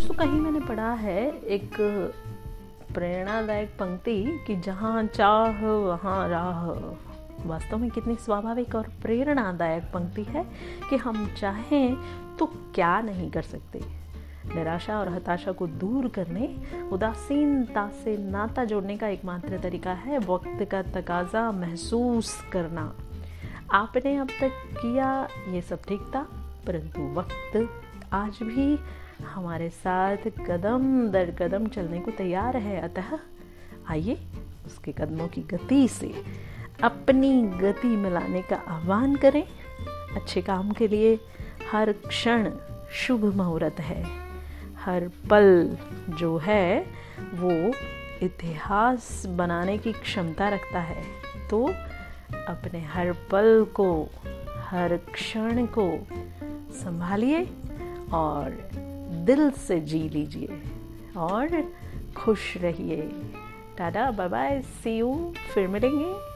कहीं मैंने पढ़ा है एक प्रेरणादायक पंक्ति कि जहाँ चाह, वहाँ राह। वास्तव में कितनी स्वाभाविक और प्रेरणादायक पंक्ति है कि हम चाहें तो क्या नहीं कर सकते। निराशा और हताशा को दूर करने, उदासीनता से नाता जोड़ने का एकमात्र तरीका है वक्त का तकाजा महसूस करना। आपने अब तक किया ये सब ठीक था? परंतु वक्त आज भी हमारे साथ कदम दर कदम चलने को तैयार है। अतः आइए उसके कदमों की गति से अपनी गति मिलाने का आह्वान करें। अच्छे काम के लिए हर क्षण शुभ मुहूर्त है। हर पल जो है, वो इतिहास बनाने की क्षमता रखता है। तो अपने हर पल को, हर क्षण को संभालिए और दिल से जी लीजिए और खुश रहिए। Tata bye bye see you फिर मिलेंगे।